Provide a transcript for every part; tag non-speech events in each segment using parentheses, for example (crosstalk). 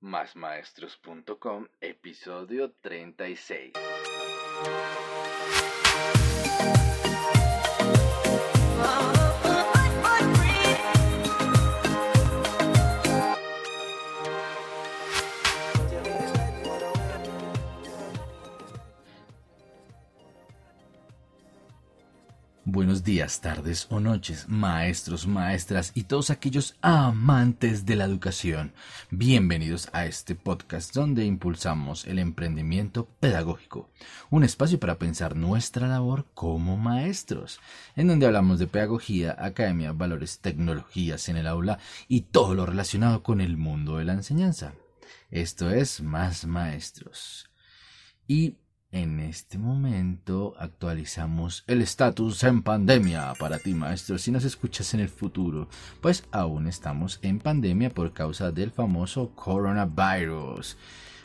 másmaestros.com, episodio 36. Buenos días, tardes o noches, maestros, maestras y todos aquellos amantes de la educación. Bienvenidos a este podcast donde impulsamos el emprendimiento pedagógico, un espacio para pensar nuestra labor como maestros, en donde hablamos de pedagogía, academia, valores, tecnologías en el aula y todo lo relacionado con el mundo de la enseñanza. Esto es Más Maestros. Y en este momento actualizamos el estatus en pandemia. Para ti maestro si nos escuchas en el futuro, pues aún estamos en pandemia por causa del famoso coronavirus.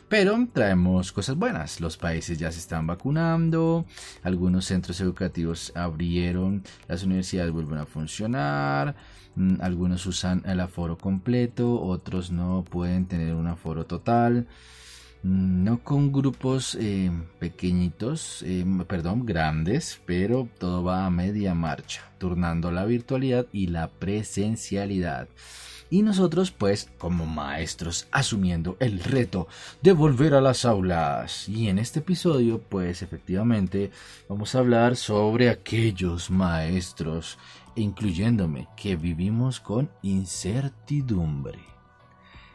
Pero traemos cosas buenas, los países ya se están vacunando, algunos centros educativos abrieron, las universidades vuelven a funcionar, mm, algunos usan el aforo completo, otros no pueden tener un aforo total no con grupos eh, pequeñitos, eh, perdón, grandes, pero todo va a media marcha, turnando la virtualidad y la presencialidad. Y nosotros, pues, como maestros, asumiendo el reto de volver a las aulas. Y en este episodio, pues, efectivamente, vamos a hablar sobre aquellos maestros, incluyéndome, que vivimos con incertidumbre.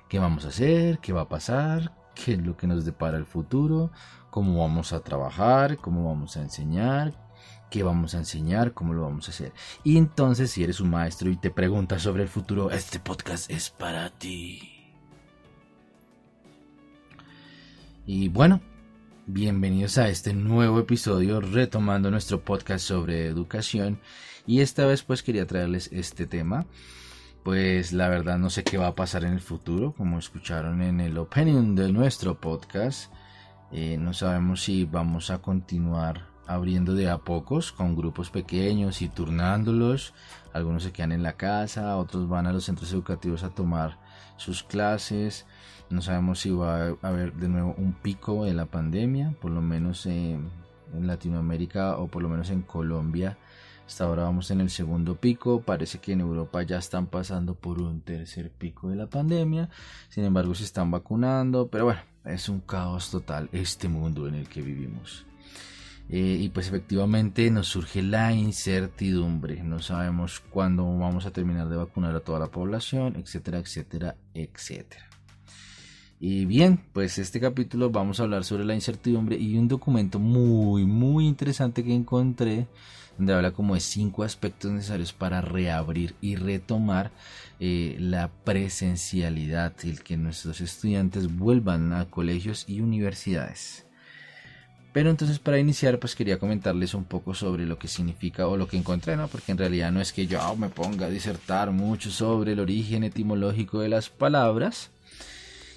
¿Qué vamos a hacer? ¿Qué va a pasar? Qué es lo que nos depara el futuro, cómo vamos a trabajar, cómo vamos a enseñar, qué vamos a enseñar, cómo lo vamos a hacer. Y entonces, si eres un maestro y te preguntas sobre el futuro, este podcast es para ti. Y bueno, bienvenidos a este nuevo episodio retomando nuestro podcast sobre educación. Y esta vez pues quería traerles este tema pues la verdad no sé qué va a pasar en el futuro, como escucharon en el opening de nuestro podcast. Eh, no sabemos si vamos a continuar abriendo de a pocos con grupos pequeños y turnándolos. Algunos se quedan en la casa, otros van a los centros educativos a tomar sus clases. No sabemos si va a haber de nuevo un pico de la pandemia, por lo menos en Latinoamérica o por lo menos en Colombia hasta ahora vamos en el segundo pico, parece que en Europa ya están pasando por un tercer pico de la pandemia, sin embargo se están vacunando, pero bueno, es un caos total este mundo en el que vivimos. Eh, y pues efectivamente nos surge la incertidumbre, no sabemos cuándo vamos a terminar de vacunar a toda la población, etcétera, etcétera, etcétera. Y bien, pues este capítulo vamos a hablar sobre la incertidumbre y un documento muy, muy interesante que encontré donde habla como de cinco aspectos necesarios para reabrir y retomar eh, la presencialidad, el que nuestros estudiantes vuelvan a colegios y universidades. Pero entonces para iniciar pues quería comentarles un poco sobre lo que significa o lo que encontré, ¿no? Porque en realidad no es que yo me ponga a disertar mucho sobre el origen etimológico de las palabras.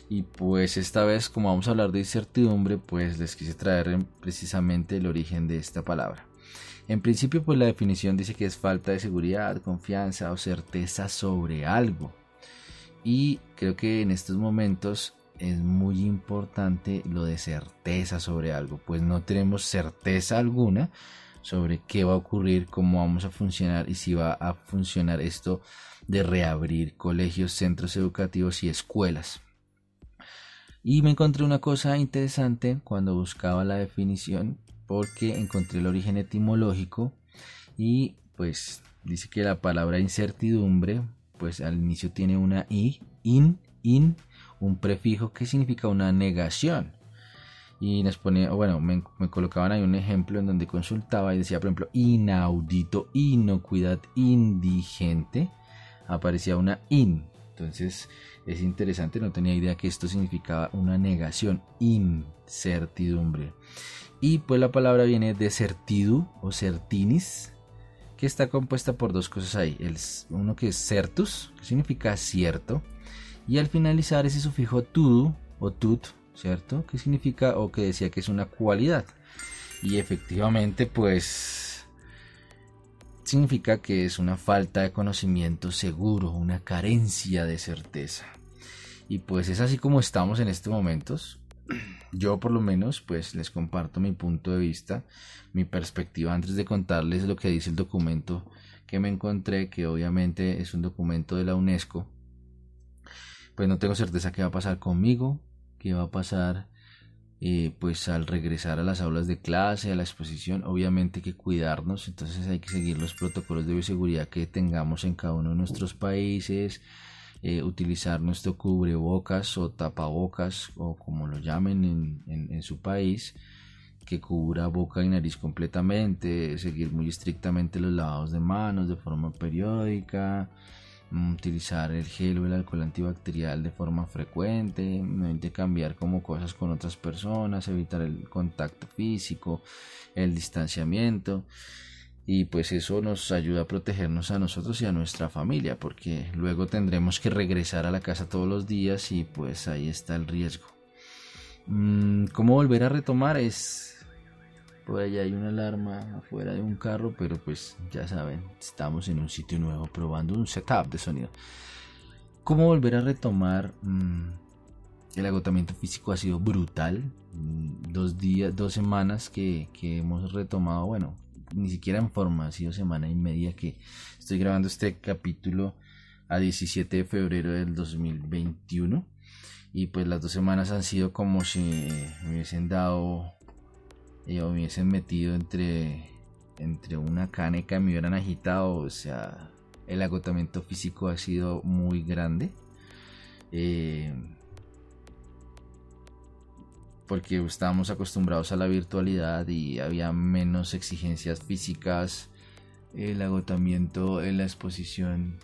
Y pues esta vez como vamos a hablar de incertidumbre pues les quise traer precisamente el origen de esta palabra. En principio, pues la definición dice que es falta de seguridad, confianza o certeza sobre algo. Y creo que en estos momentos es muy importante lo de certeza sobre algo, pues no tenemos certeza alguna sobre qué va a ocurrir, cómo vamos a funcionar y si va a funcionar esto de reabrir colegios, centros educativos y escuelas. Y me encontré una cosa interesante cuando buscaba la definición porque encontré el origen etimológico y pues dice que la palabra incertidumbre pues al inicio tiene una i, in, in, un prefijo que significa una negación. Y nos ponía, bueno, me, me, colocaban ahí un ejemplo en donde consultaba y decía, por ejemplo, inaudito, inocuidad, indigente. Aparecía una in. Entonces es interesante, no tenía idea que esto significaba una negación, incertidumbre. Y pues la palabra viene de certidu o certinis, que está compuesta por dos cosas ahí. El, uno que es certus, que significa cierto, y al finalizar ese sufijo tudu o tut, ¿cierto? Que significa o que decía que es una cualidad. Y efectivamente, pues significa que es una falta de conocimiento seguro, una carencia de certeza. Y pues es así como estamos en estos momentos. Yo por lo menos pues les comparto mi punto de vista, mi perspectiva antes de contarles lo que dice el documento que me encontré, que obviamente es un documento de la UNESCO. Pues no tengo certeza qué va a pasar conmigo, qué va a pasar eh, pues al regresar a las aulas de clase, a la exposición, obviamente hay que cuidarnos, entonces hay que seguir los protocolos de bioseguridad que tengamos en cada uno de nuestros países, eh, utilizar nuestro cubrebocas o tapabocas o como lo llamen en, en su país, que cubra boca y nariz completamente, seguir muy estrictamente los lavados de manos de forma periódica, Mm, utilizar el gel o el alcohol antibacterial de forma frecuente, cambiar como cosas con otras personas, evitar el contacto físico, el distanciamiento y pues eso nos ayuda a protegernos a nosotros y a nuestra familia porque luego tendremos que regresar a la casa todos los días y pues ahí está el riesgo. Mm, ¿Cómo volver a retomar? Es por allá hay una alarma afuera de un carro, pero pues ya saben, estamos en un sitio nuevo probando un setup de sonido. ¿Cómo volver a retomar? Mm, el agotamiento físico ha sido brutal. Mm, dos días, dos semanas que, que hemos retomado, bueno, ni siquiera en forma, ha sido semana y media que estoy grabando este capítulo a 17 de febrero del 2021 y pues las dos semanas han sido como si me hubiesen dado y me hubiesen metido entre, entre una caneca y me hubieran agitado, o sea, el agotamiento físico ha sido muy grande. Eh, porque estábamos acostumbrados a la virtualidad y había menos exigencias físicas, el agotamiento en la exposición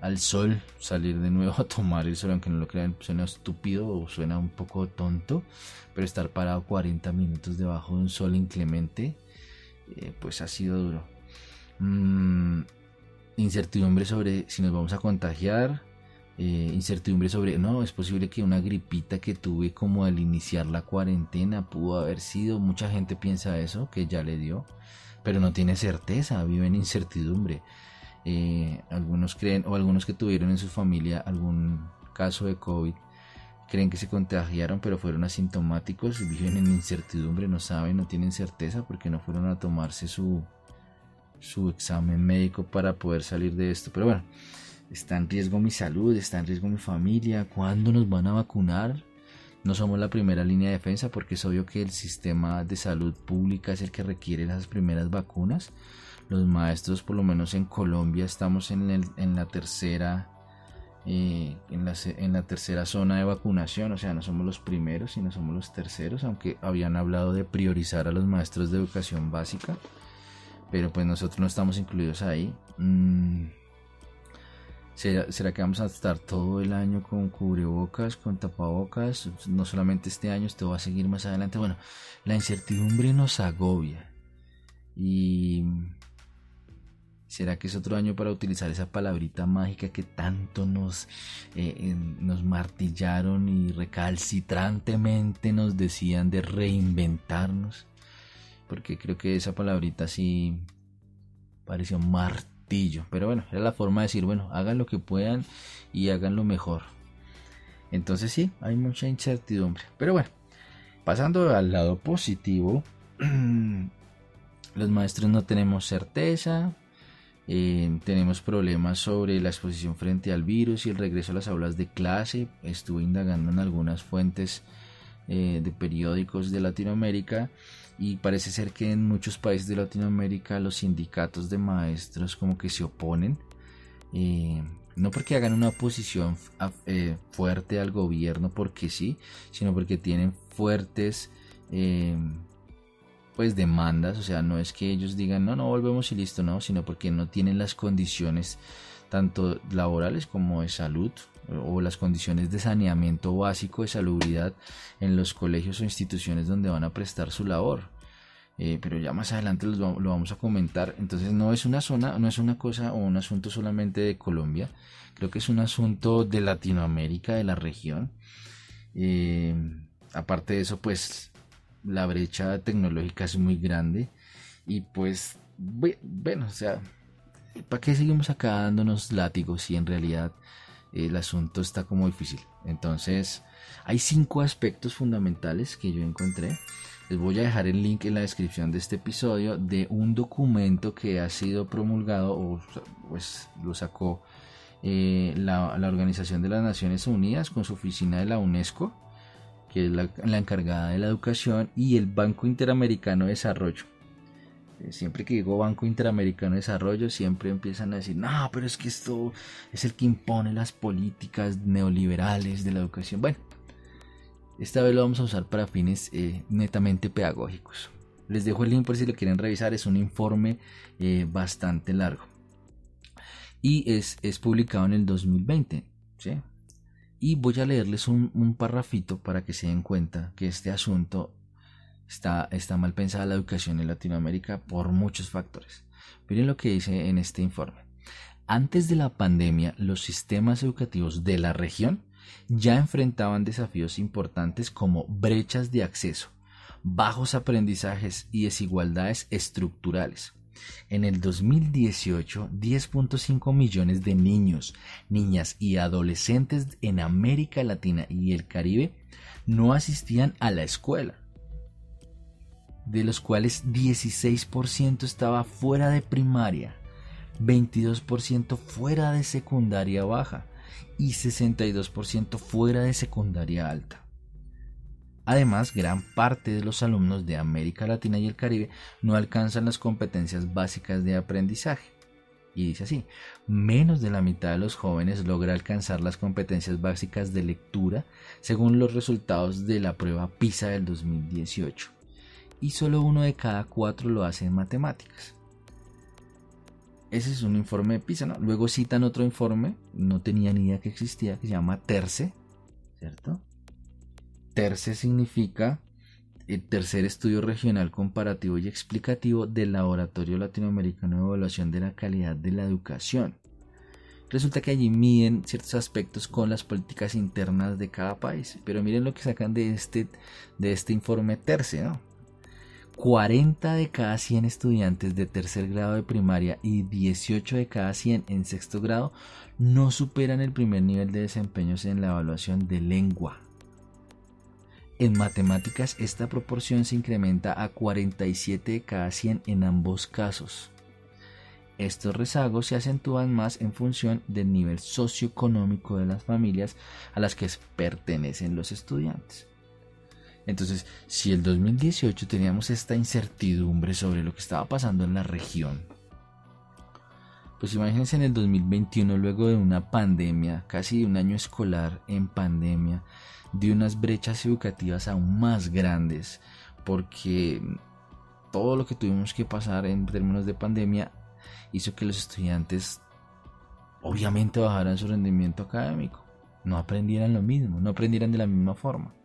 al sol, salir de nuevo (laughs) a tomar el sol, aunque no lo crean, suena estúpido o suena un poco tonto, pero estar parado 40 minutos debajo de un sol inclemente, eh, pues ha sido duro. Mm, incertidumbre sobre si nos vamos a contagiar, eh, incertidumbre sobre, no, es posible que una gripita que tuve como al iniciar la cuarentena pudo haber sido, mucha gente piensa eso, que ya le dio, pero no tiene certeza, vive en incertidumbre. Eh, algunos creen, o algunos que tuvieron en su familia algún caso de COVID, creen que se contagiaron pero fueron asintomáticos, viven en incertidumbre, no saben, no tienen certeza porque no fueron a tomarse su, su examen médico para poder salir de esto. Pero bueno, está en riesgo mi salud, está en riesgo mi familia, ¿cuándo nos van a vacunar? No somos la primera línea de defensa porque es obvio que el sistema de salud pública es el que requiere las primeras vacunas los maestros, por lo menos en Colombia, estamos en, en la tercera eh, en, la, en, la, tercera zona de vacunación, o sea, no somos los primeros, sino somos los terceros, aunque habían hablado de priorizar a los maestros de educación básica, pero pues nosotros no estamos incluidos ahí. Mm, ¿será, ¿Será que vamos a estar todo el año con cubrebocas, con tapabocas? No solamente este año, esto va a seguir más adelante. Bueno, la incertidumbre nos agobia. Y ¿Será que es otro año para utilizar esa palabrita mágica que tanto nos, eh, nos martillaron y recalcitrantemente nos decían de reinventarnos? Porque creo que esa palabrita sí pareció martillo. Pero bueno, era la forma de decir, bueno, hagan lo que puedan y hagan lo mejor. Entonces sí, hay mucha incertidumbre. Pero bueno, pasando al lado positivo, (clears throat) los maestros no tenemos certeza, eh, tenemos problemas sobre la exposición frente al virus y el regreso a las aulas de clase. Estuve indagando en algunas fuentes eh, de periódicos de Latinoamérica y parece ser que en muchos países de Latinoamérica los sindicatos de maestros como que se oponen. Eh, no porque hagan una oposición fuerte al gobierno porque sí, sino porque tienen fuertes pues demandas, o sea, no es que ellos digan no, no volvemos y listo, no, sino porque no tienen las condiciones tanto laborales como de salud o las condiciones de saneamiento básico de salubridad en los colegios o instituciones donde van a prestar su labor. Eh, pero ya más adelante lo, vamos a comentar. Entonces no es una zona, no es una cosa o un asunto solamente de Colombia. Creo que es un asunto de Latinoamérica, de la región. Eh, aparte de eso, pues la brecha tecnológica es muy grande y pues bueno, o sea, ¿para qué seguimos acá dándonos látigos si en realidad el asunto está como difícil. Entonces, hay cinco aspectos fundamentales que yo encontré. Les voy a dejar el link en la descripción de este episodio de un documento que ha sido promulgado o pues lo sacó eh, la, Organización de las Naciones Unidas con su oficina de la UNESCO, que es la, encargada de la educación, y el Banco Interamericano de Desarrollo. Eh, siempre que digo Banco Interamericano de Desarrollo, siempre empiezan a decir, no, pero es que esto es el que impone las políticas neoliberales de la educación. Bueno, esta vez lo vamos a usar para fines eh, netamente pedagógicos. Les dejo el link por si lo quieren revisar, es un informe eh, bastante largo. Y es, es, publicado en el 2020. Y voy a leerles un, un parrafito para que se den cuenta que este asunto Está, mal pensada la educación en Latinoamérica por muchos factores. Miren lo que dice en este informe. Antes de la pandemia, los sistemas educativos de la región ya enfrentaban desafíos importantes como brechas de acceso, bajos aprendizajes y desigualdades estructurales. En el 2018, 10.5 millones de niños, niñas y adolescentes en América Latina y el Caribe no asistían a la escuela de los cuales 16% estaba fuera de primaria, 22% fuera de secundaria baja y 62% fuera de secundaria alta. Además, gran parte de los alumnos de América Latina y el Caribe no alcanzan las competencias básicas de aprendizaje. Y dice así, menos de la mitad de los jóvenes logra alcanzar las competencias básicas de lectura según los resultados de la prueba PISA del 2018 y solo uno de cada cuatro lo hace en matemáticas. Ese es un informe de PISA, ¿no? Luego citan otro informe, no tenía ni idea que existía, que se llama TERCE, ¿cierto? TERCE significa el tercer estudio regional comparativo y explicativo del Laboratorio Latinoamericano de Evaluación de la Calidad de la Educación. Resulta que allí miden ciertos aspectos con las políticas internas de cada país. Pero miren lo que sacan de este, de este informe TERCE, ¿no? 40 de cada 100 estudiantes de tercer grado de primaria y 18 de cada 100 en sexto grado no superan el primer nivel de desempeños en la evaluación de lengua. En matemáticas esta proporción se incrementa a 47 de cada 100 en ambos casos. Estos rezagos se acentúan más en función del nivel socioeconómico de las familias a las que pertenecen los estudiantes. Entonces, si el 2018 teníamos esta incertidumbre sobre lo que estaba pasando en la región, pues imagínense en el 2021, luego de una pandemia, casi de un año escolar en pandemia, de unas brechas educativas aún más grandes, porque todo lo que tuvimos que pasar en términos de pandemia hizo que los estudiantes obviamente bajaran su rendimiento académico, no aprendieran lo mismo, no aprendieran de la misma forma.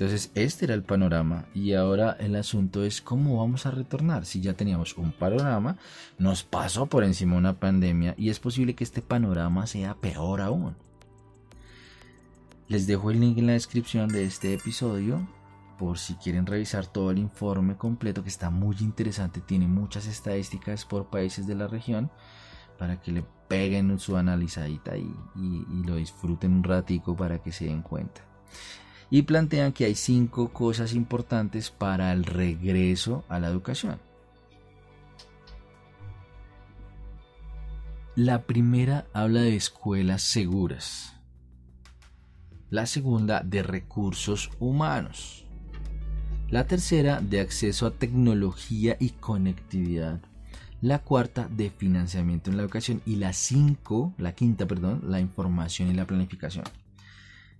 Entonces, este era el panorama y ahora el asunto es cómo vamos a retornar. Si ya teníamos un panorama, nos pasó por encima una pandemia y es posible que este panorama sea peor aún. Les dejo el link en la descripción de este episodio por si quieren revisar todo el informe completo que está muy interesante, tiene muchas estadísticas por países de la región para que le peguen su analizadita y, y lo disfruten un ratico para que se den cuenta y plantean que hay cinco cosas importantes para el regreso a la educación. La primera habla de escuelas seguras. La segunda de recursos humanos. La tercera de acceso a tecnología y conectividad. La cuarta de financiamiento en la educación. Y la cinco, la quinta, perdón, la información y la planificación.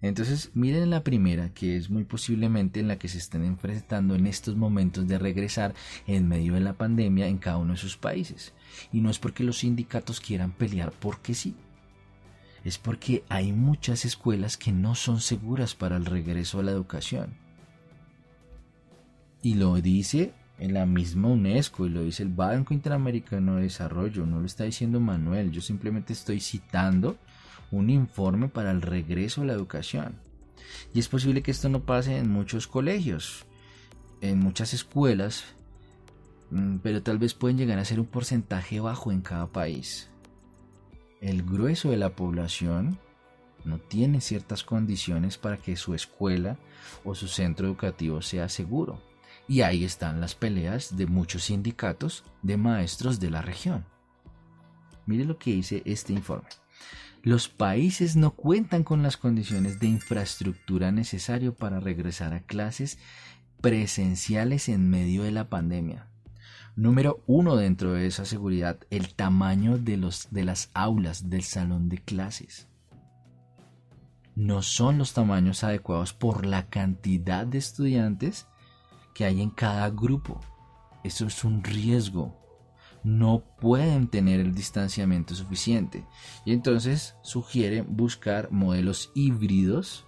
Entonces, miren la primera, que es muy posiblemente en la que se estén enfrentando en estos momentos de regresar en medio de la pandemia en cada uno de sus países. Y no es porque los sindicatos quieran pelear porque sí. Es porque hay muchas escuelas que no son seguras para el regreso a la educación. Y lo dice en la misma UNESCO y lo dice el Banco Interamericano de Desarrollo, no lo está diciendo Manuel, yo simplemente estoy citando un informe para el regreso a la educación. Y es posible que esto no pase en muchos colegios, en muchas escuelas, mm, pero tal vez pueden llegar a ser un porcentaje bajo en cada país. el grueso de la población no tiene ciertas condiciones para que su escuela o su centro educativo sea seguro. Y ahí están las peleas de muchos sindicatos de maestros de la región. Mire lo que dice este informe. Los países no cuentan con las condiciones de infraestructura necesario para regresar a clases presenciales en medio de la pandemia. Número uno dentro de esa seguridad, el tamaño de, los, de las aulas del salón de clases. No son los tamaños adecuados por la cantidad de estudiantes que hay en cada grupo. Eso es un riesgo. No pueden tener el distanciamiento suficiente. Y entonces sugieren buscar modelos híbridos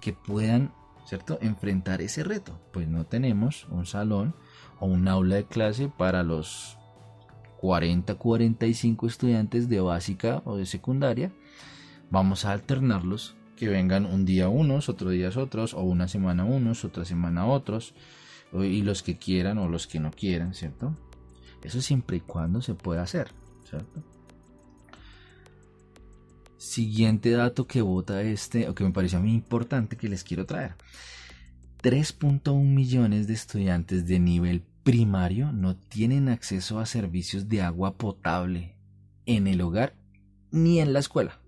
que puedan ¿cierto? enfrentar ese reto. Pues no tenemos un salón o un aula de clase para los 40-45 estudiantes de básica o de secundaria. Vamos a alternarlos, que vengan un día unos, otro día otros, o una semana unos, otra semana otros, y los que quieran o los que no quieran, ¿cierto? Eso siempre y cuando se pueda hacer, ¿cierto? Siguiente dato que vota este, o que me pareció a mí importante que les quiero traer. 3.1 millones de estudiantes de nivel primario no tienen acceso a servicios de agua potable en el hogar ni en la escuela.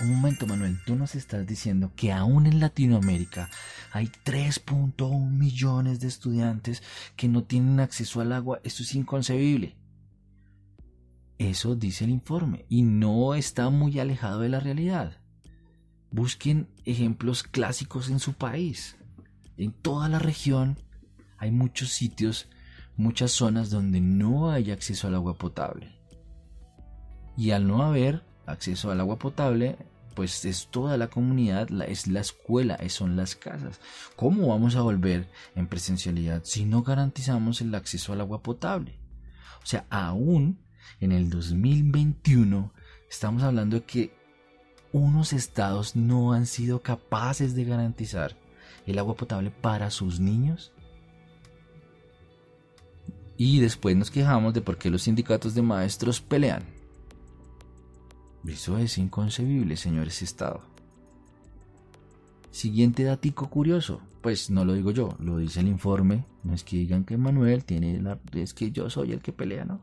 Un momento, Manuel, tú nos estás diciendo que aún en Latinoamérica hay 3.1 millones de estudiantes que no tienen acceso al agua. Esto es inconcebible. Eso dice el informe y no está muy alejado de la realidad. Busquen ejemplos clásicos en su país. En toda la región hay muchos sitios, muchas zonas donde no hay acceso al agua potable. Y al no haber acceso al agua potable, pues es toda la comunidad, es la escuela, son las casas. ¿Cómo vamos a volver en presencialidad si no garantizamos el acceso al agua potable? O sea, aún en el 2021 estamos hablando de que unos estados no han sido capaces de garantizar el agua potable para sus niños. Y después nos quejamos de por qué los sindicatos de maestros pelean. Eso es inconcebible, señores Estado. Siguiente datico curioso, pues no lo digo yo, lo dice el informe, no es que digan que Manuel tiene la... es que yo soy el que pelea, ¿no?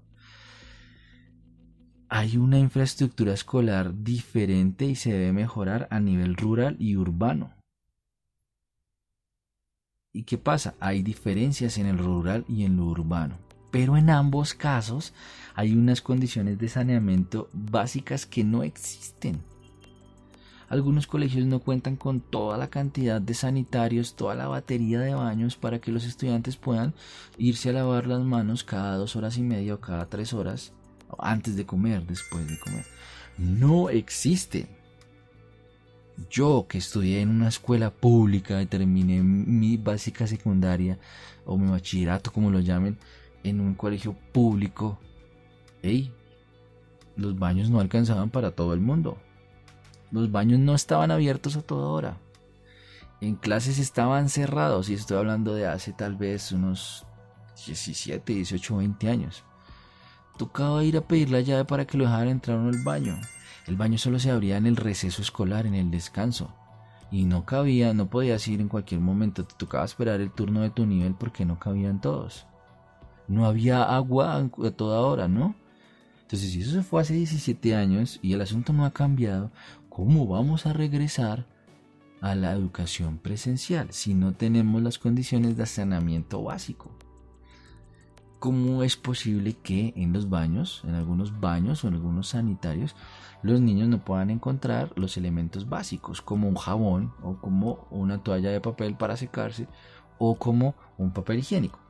hay una infraestructura escolar diferente y se debe mejorar a nivel rural y urbano. ¿Y qué pasa? Hay diferencias en el rural y en lo urbano. Pero en ambos casos hay unas condiciones de saneamiento básicas que no existen. Algunos colegios no cuentan con toda la cantidad de sanitarios, toda la batería de baños para que los estudiantes puedan irse a lavar las manos cada dos horas y media o cada tres horas antes de comer, después de comer. No existe. Yo que estudié en una escuela pública y terminé mi básica secundaria o mi bachillerato, como lo llamen, en un colegio público, hey, los baños no alcanzaban para todo el mundo. Los baños no estaban abiertos a toda hora. En clases estaban cerrados y estoy hablando de hace tal vez unos 17, 18, 20 años. Tocaba ir a pedir la llave para que lo dejaran entrar en el baño. El baño solo se abría en el receso escolar, en el descanso. Y no cabía, no podías ir en cualquier momento, te tocaba esperar el turno de tu nivel porque no cabían todos. No había agua a toda hora, ¿no? Entonces, si eso fue hace 17 años y el asunto no ha cambiado, ¿cómo vamos a regresar a la educación presencial si no tenemos las condiciones de saneamiento básico? ¿Cómo es posible que en los baños, en algunos baños o en algunos sanitarios, los niños no puedan encontrar los elementos básicos como un jabón o como una toalla de papel para secarse o como un papel higiénico?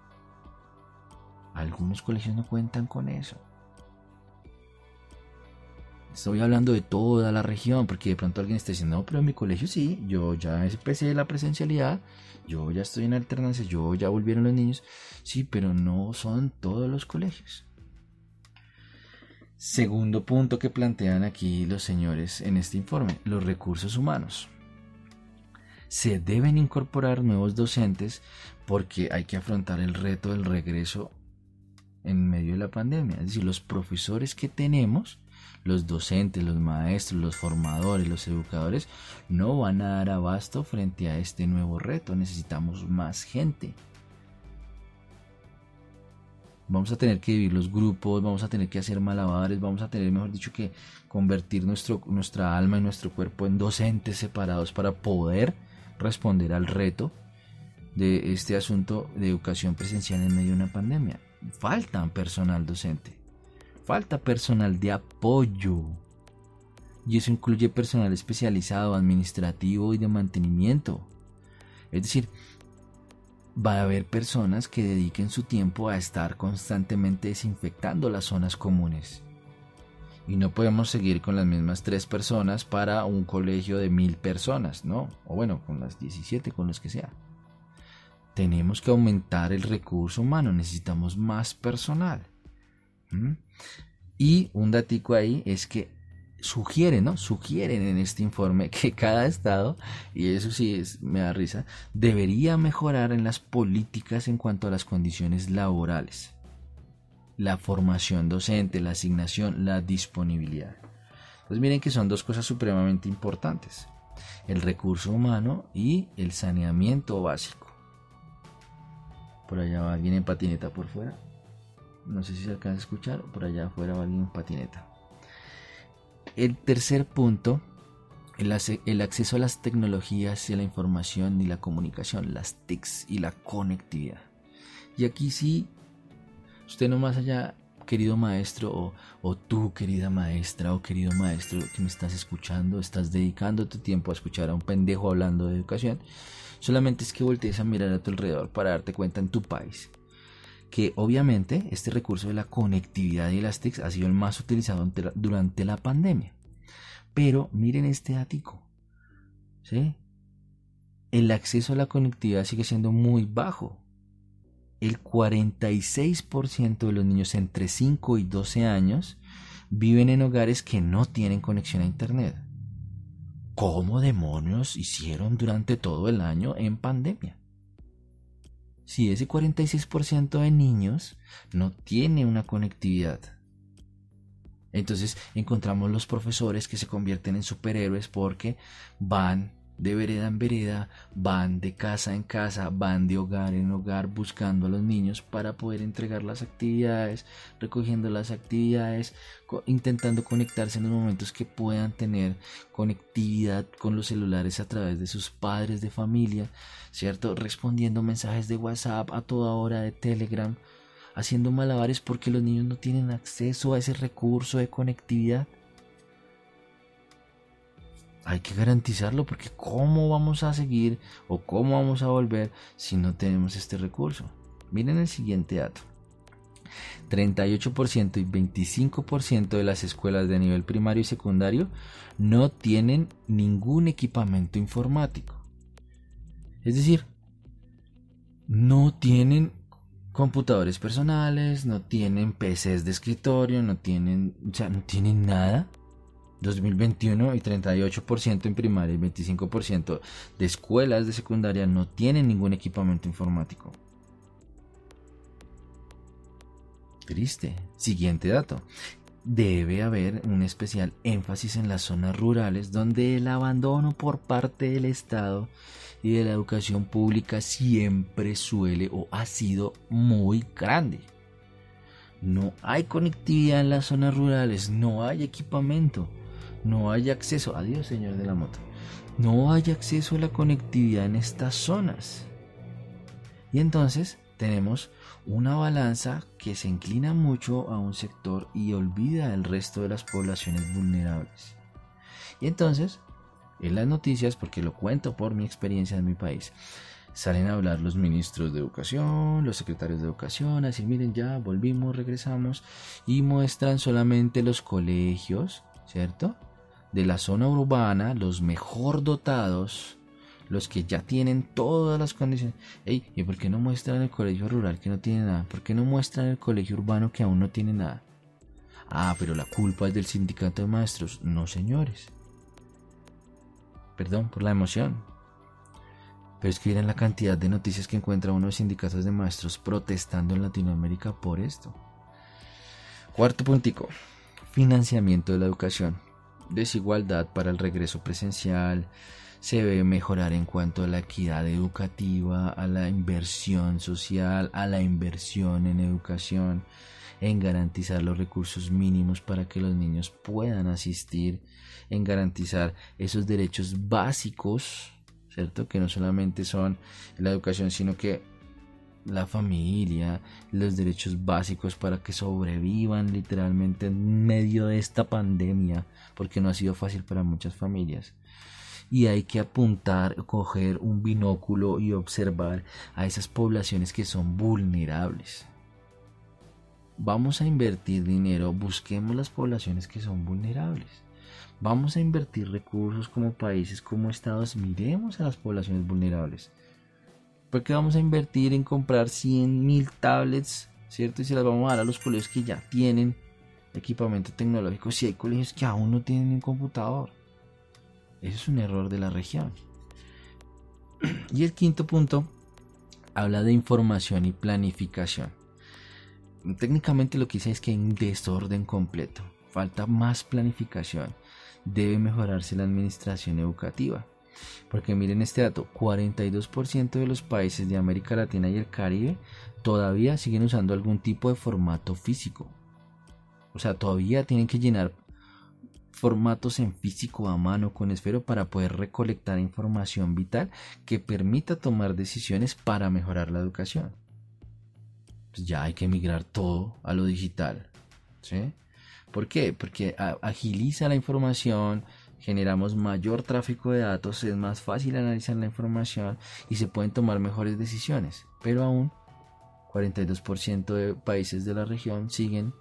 Algunos colegios no cuentan con eso. Estoy hablando de toda la región, porque de pronto alguien está diciendo, no, pero en mi colegio sí, yo ya empecé la presencialidad yo ya estoy en alternancia, yo ya volvieron los niños, sí, pero no son todos los colegios. Segundo punto que plantean aquí los señores en este informe, los recursos humanos. Se deben incorporar nuevos docentes porque hay que afrontar el reto del regreso en medio de la pandemia. Es decir, los profesores que tenemos los docentes, los maestros, los formadores, los educadores no van a dar abasto frente a este nuevo reto. Necesitamos más gente. Vamos a tener que vivir los grupos, vamos a tener que hacer malabares, vamos a tener, mejor dicho, que convertir nuestro, nuestra alma y nuestro cuerpo en docentes separados para poder responder al reto de este asunto de educación presencial en medio de una pandemia. Falta personal docente, falta personal de apoyo. Y eso incluye personal especializado, administrativo y de mantenimiento. Es decir, va a haber personas que dediquen su tiempo a estar constantemente desinfectando las zonas comunes. Y no podemos seguir con las mismas tres personas para un colegio de mil personas, ¿no? O bueno, con las 17, con los que sea. Tenemos que aumentar el recurso humano, necesitamos más personal. Y un datico ahí es que sugieren, ¿no? Sugieren en este informe que cada estado, y eso sí me da risa, debería mejorar en las políticas en cuanto a las condiciones laborales, la formación docente, la asignación, la disponibilidad. Pues miren que son dos cosas supremamente importantes, el recurso humano y el saneamiento básico. Por allá va alguien en patineta por fuera. No sé si se alcanza a escuchar, por allá afuera va alguien en patineta. El tercer punto, el, acceso a las tecnologías y a la información y la comunicación, las TICs y la conectividad. Y aquí sí, usted no más allá, querido maestro, o, o, tú, querida maestra, o querido maestro que me estás escuchando, estás dedicando tu tiempo a escuchar a un pendejo hablando de educación, solamente es que voltees a mirar a tu alrededor para darte cuenta en tu país que obviamente este recurso de la conectividad y las ha sido el más utilizado durante la pandemia. Pero miren este ático. ¿sí? El acceso a la conectividad sigue siendo muy bajo. El 46% de los niños entre 5 y 12 años viven en hogares que no tienen conexión a Internet. ¿Cómo demonios hicieron durante todo el año en pandemia? si ese 46% de niños no tiene una conectividad. Entonces encontramos los profesores que se convierten en superhéroes porque van de vereda en vereda, van de casa en casa, van de hogar en hogar buscando a los niños para poder entregar las actividades, recogiendo las actividades, intentando conectarse en los momentos que puedan tener conectividad con los celulares a través de sus padres de familia, ¿cierto? Respondiendo mensajes de WhatsApp a toda hora, de Telegram, haciendo malabares porque los niños no tienen acceso a ese recurso de conectividad hay que garantizarlo porque ¿cómo vamos a seguir o cómo vamos a volver si no tenemos este recurso? Miren el siguiente dato. 38% y 25% de las escuelas de nivel primario y secundario no tienen ningún equipamiento informático. Es decir, no tienen computadores personales, no tienen PCs de escritorio, no tienen, o no tienen nada 2021 y 38% en primaria y 25% de escuelas de secundaria no tienen ningún equipamiento informático. Triste. Siguiente dato. Debe haber un especial énfasis en las zonas rurales donde el abandono por parte del Estado y de la educación pública siempre suele o ha sido muy grande. No hay conectividad en las zonas rurales, no hay equipamiento no hay acceso, adiós señor de la moto, no hay acceso a la conectividad en estas zonas. Y entonces tenemos una balanza que se inclina mucho a un sector y olvida el resto de las poblaciones vulnerables. Y entonces, en las noticias, porque lo cuento por mi experiencia en mi país, salen a hablar los ministros de educación, los secretarios de educación, a decir, miren, ya volvimos, regresamos, y muestran solamente los colegios, ¿cierto? De la zona urbana, los mejor dotados, los que ya tienen todas las condiciones. Ey, ¿y por qué no muestran el colegio rural que no tiene nada? ¿Por qué no muestran el colegio urbano que aún no tiene nada? Ah, pero la culpa es del sindicato de maestros. No, señores. Perdón por la emoción. Pero es que miren la cantidad de noticias que encuentra uno de sindicatos de maestros protestando en Latinoamérica por esto. Cuarto puntico financiamiento de la educación, desigualdad para el regreso presencial, se debe mejorar en cuanto a la equidad educativa, a la inversión social, a la inversión en educación, en garantizar los recursos mínimos para que los niños puedan asistir, en garantizar esos derechos básicos, ¿cierto? Que no solamente son la educación, sino que la familia, los derechos básicos para que sobrevivan literalmente en medio de esta pandemia, porque no ha sido fácil para muchas familias y hay que apuntar, coger un binóculo y observar a esas poblaciones que son vulnerables. Vamos a invertir dinero, busquemos las poblaciones que son vulnerables. Vamos a invertir recursos como países, como estados, miremos a las poblaciones vulnerables. Porque vamos a invertir en comprar 100 mil tablets, ¿cierto? Y se las vamos a dar a los colegios que ya tienen equipamiento tecnológico, si hay colegios que aún no tienen un computador. Ese es un error de la región. Y el quinto punto habla de información y planificación. Técnicamente lo que dice es que hay un desorden completo. Falta más planificación. Debe mejorarse la administración educativa. Porque miren este dato, 42% de los países de América Latina y el Caribe todavía siguen usando algún tipo de formato físico. O sea, todavía tienen que llenar formatos en físico a mano con esfero para poder recolectar información vital que permita tomar decisiones para mejorar la educación. Pues ya hay que migrar todo a lo digital. ¿sí? ¿Por qué? Porque agiliza la información, generamos mayor tráfico de datos, es más fácil analizar la información y se pueden tomar mejores decisiones. Pero aún 42% de países de la región siguen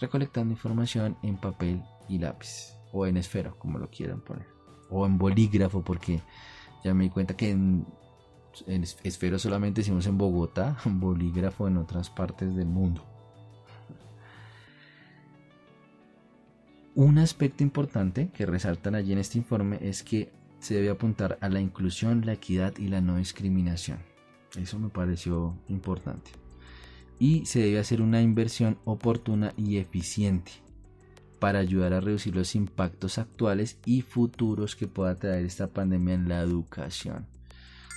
recolectando información en papel y lápiz o en esfero, como lo quieran poner, o en bolígrafo, porque ya me di cuenta que en, esfero solamente decimos en Bogotá, (laughs) bolígrafo en otras partes del mundo. Un aspecto importante que resaltan allí en este informe es que se debe apuntar a la inclusión, la equidad y la no discriminación. Eso me pareció importante. Y se debe hacer una inversión oportuna y eficiente para ayudar a reducir los impactos actuales y futuros que pueda traer esta pandemia en la educación.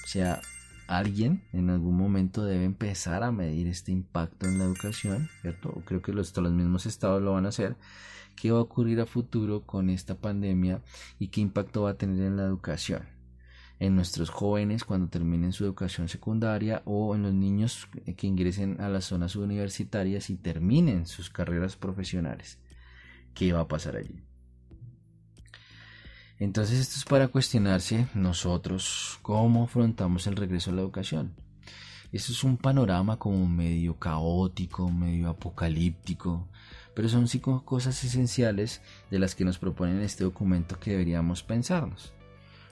O sea, alguien en algún momento debe empezar a medir este impacto en la educación, ¿cierto? Creo que los, los mismos estados lo van a hacer. ¿Qué va a ocurrir a futuro con esta pandemia y qué impacto va a tener en la educación? En nuestros jóvenes cuando terminen su educación secundaria o en los niños que ingresen a las zonas universitarias y terminen sus carreras profesionales qué va a pasar allí. Entonces esto es para cuestionarse nosotros cómo afrontamos el regreso a la educación. Esto es un panorama como medio caótico, medio apocalíptico, pero son cinco cosas esenciales de las que nos proponen este documento que deberíamos pensarnos,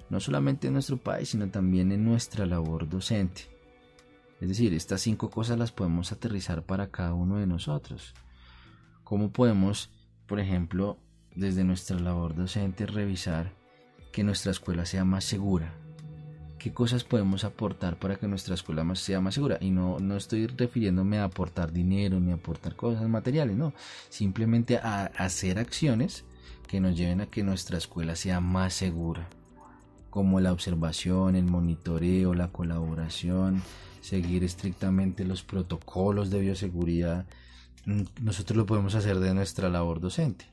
no solamente en nuestro país, sino también en nuestra labor docente. Es decir, estas cinco cosas las podemos aterrizar para cada uno de nosotros. ¿Cómo podemos por ejemplo, desde nuestra labor docente, revisar que nuestra escuela sea más segura. ¿Qué cosas podemos aportar para que nuestra escuela sea más segura? Y no, no estoy refiriéndome a aportar dinero ni a aportar cosas materiales, no. Simplemente a hacer acciones que nos lleven a que nuestra escuela sea más segura. Como la observación, el monitoreo, la colaboración, seguir estrictamente los protocolos de bioseguridad nosotros lo podemos hacer de nuestra labor docente.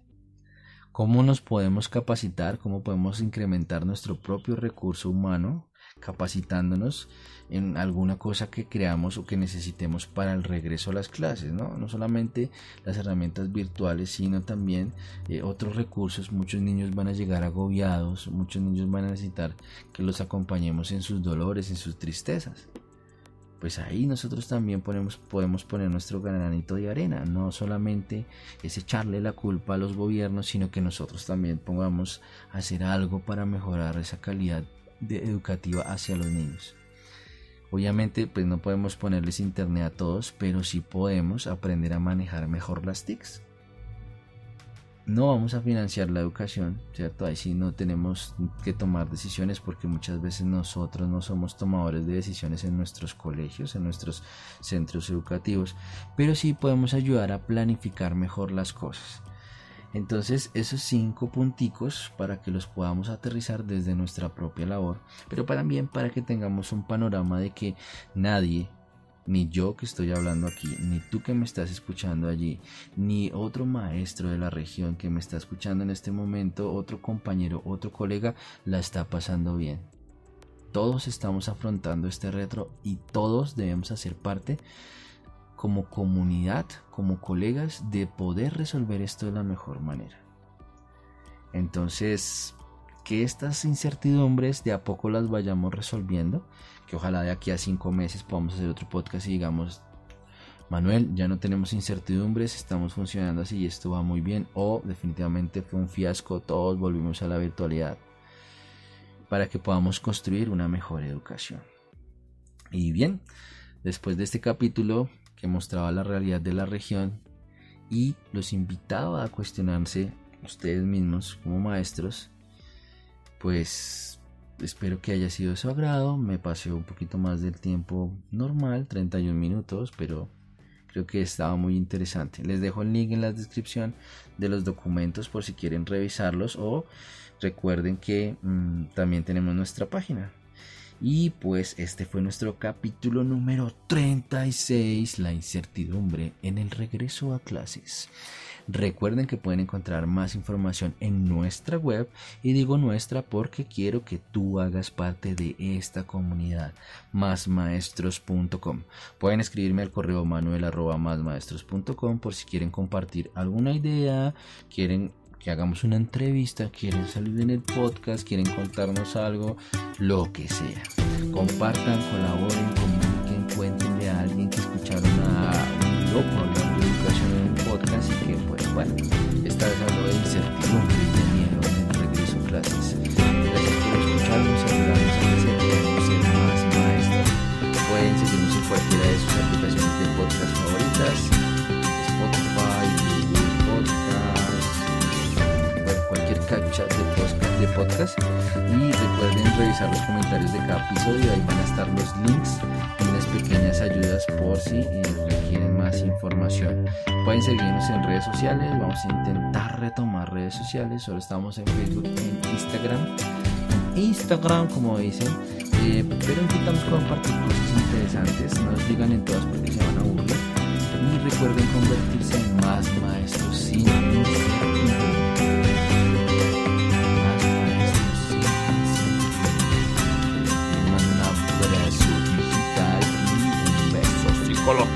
¿Cómo nos podemos capacitar? ¿Cómo podemos incrementar nuestro propio recurso humano capacitándonos en alguna cosa que creamos o que necesitemos para el regreso a las clases, ¿no? No solamente las herramientas virtuales, sino también eh, otros recursos. Muchos niños van a llegar agobiados, muchos niños van a necesitar que los acompañemos en sus dolores, en sus tristezas pues ahí nosotros también podemos poner nuestro granito de arena. No solamente es echarle la culpa a los gobiernos, sino que nosotros también pongamos a hacer algo para mejorar esa calidad educativa hacia los niños. Obviamente, pues no podemos ponerles internet a todos, pero sí podemos aprender a manejar mejor las TICs no vamos a financiar la educación, ¿cierto? Ahí sí no tenemos que tomar decisiones porque muchas veces nosotros no somos tomadores de decisiones en nuestros colegios, en nuestros centros educativos, pero sí podemos ayudar a planificar mejor las cosas. Entonces, esos cinco punticos para que los podamos aterrizar desde nuestra propia labor, pero también para que tengamos un panorama de que nadie, ni yo que estoy hablando aquí, ni tú que me estás escuchando allí, ni otro maestro de la región que me está escuchando en este momento, otro compañero, otro colega, la está pasando bien. Todos estamos afrontando este retro y todos debemos hacer parte como comunidad, como colegas, de poder resolver esto de la mejor manera. Entonces, que estas incertidumbres de a poco las vayamos resolviendo, que ojalá de aquí a cinco meses podamos hacer otro podcast y digamos, Manuel, ya no tenemos incertidumbres, estamos funcionando así y esto va muy bien, o definitivamente fue un fiasco, todos volvimos a la virtualidad, para que podamos construir una mejor educación. Y bien, después de este capítulo que mostraba la realidad de la región y los invitaba a cuestionarse ustedes mismos como maestros, pues espero que haya sido de su agrado. Me pasé un poquito más del tiempo normal, 31 minutos, pero creo que estaba muy interesante. Les dejo el link en la descripción de los documentos por si quieren revisarlos o recuerden que mm, también tenemos nuestra página y pues este fue nuestro capítulo número 36, la incertidumbre en el regreso a clases. Recuerden que pueden encontrar más información en nuestra web y digo nuestra porque quiero que tú hagas parte de esta comunidad másmaestros.com. Pueden escribirme al correo manuel por si quieren compartir alguna idea, quieren que hagamos una entrevista, quieren salir en el podcast, quieren contarnos algo, lo que sea. Compartan, colaboren, comuniquen, cuéntenle a alguien que bueno, esta vez habló de incertidumbre y miedo en el regreso a clases. Gracias por escucharnos, ayudarnos a crecer y ser más maestros. Pueden seguirnos en cualquiera de sus aplicaciones de podcast favoritas, Spotify, chat de podcast, y recuerden revisar los comentarios de cada episodio ahí van a estar los links y pequeñas ayudas por si requieren más información. Pueden seguirnos en redes sociales vamos a intentar retomar redes sociales. Solo estamos en Facebook en Instagram Instagram como dicen eh, pero intentamos compartir cosas interesantes no nos digan en todas porque se van a aburrir. Y recuerden convertirse en más maestros sin 关了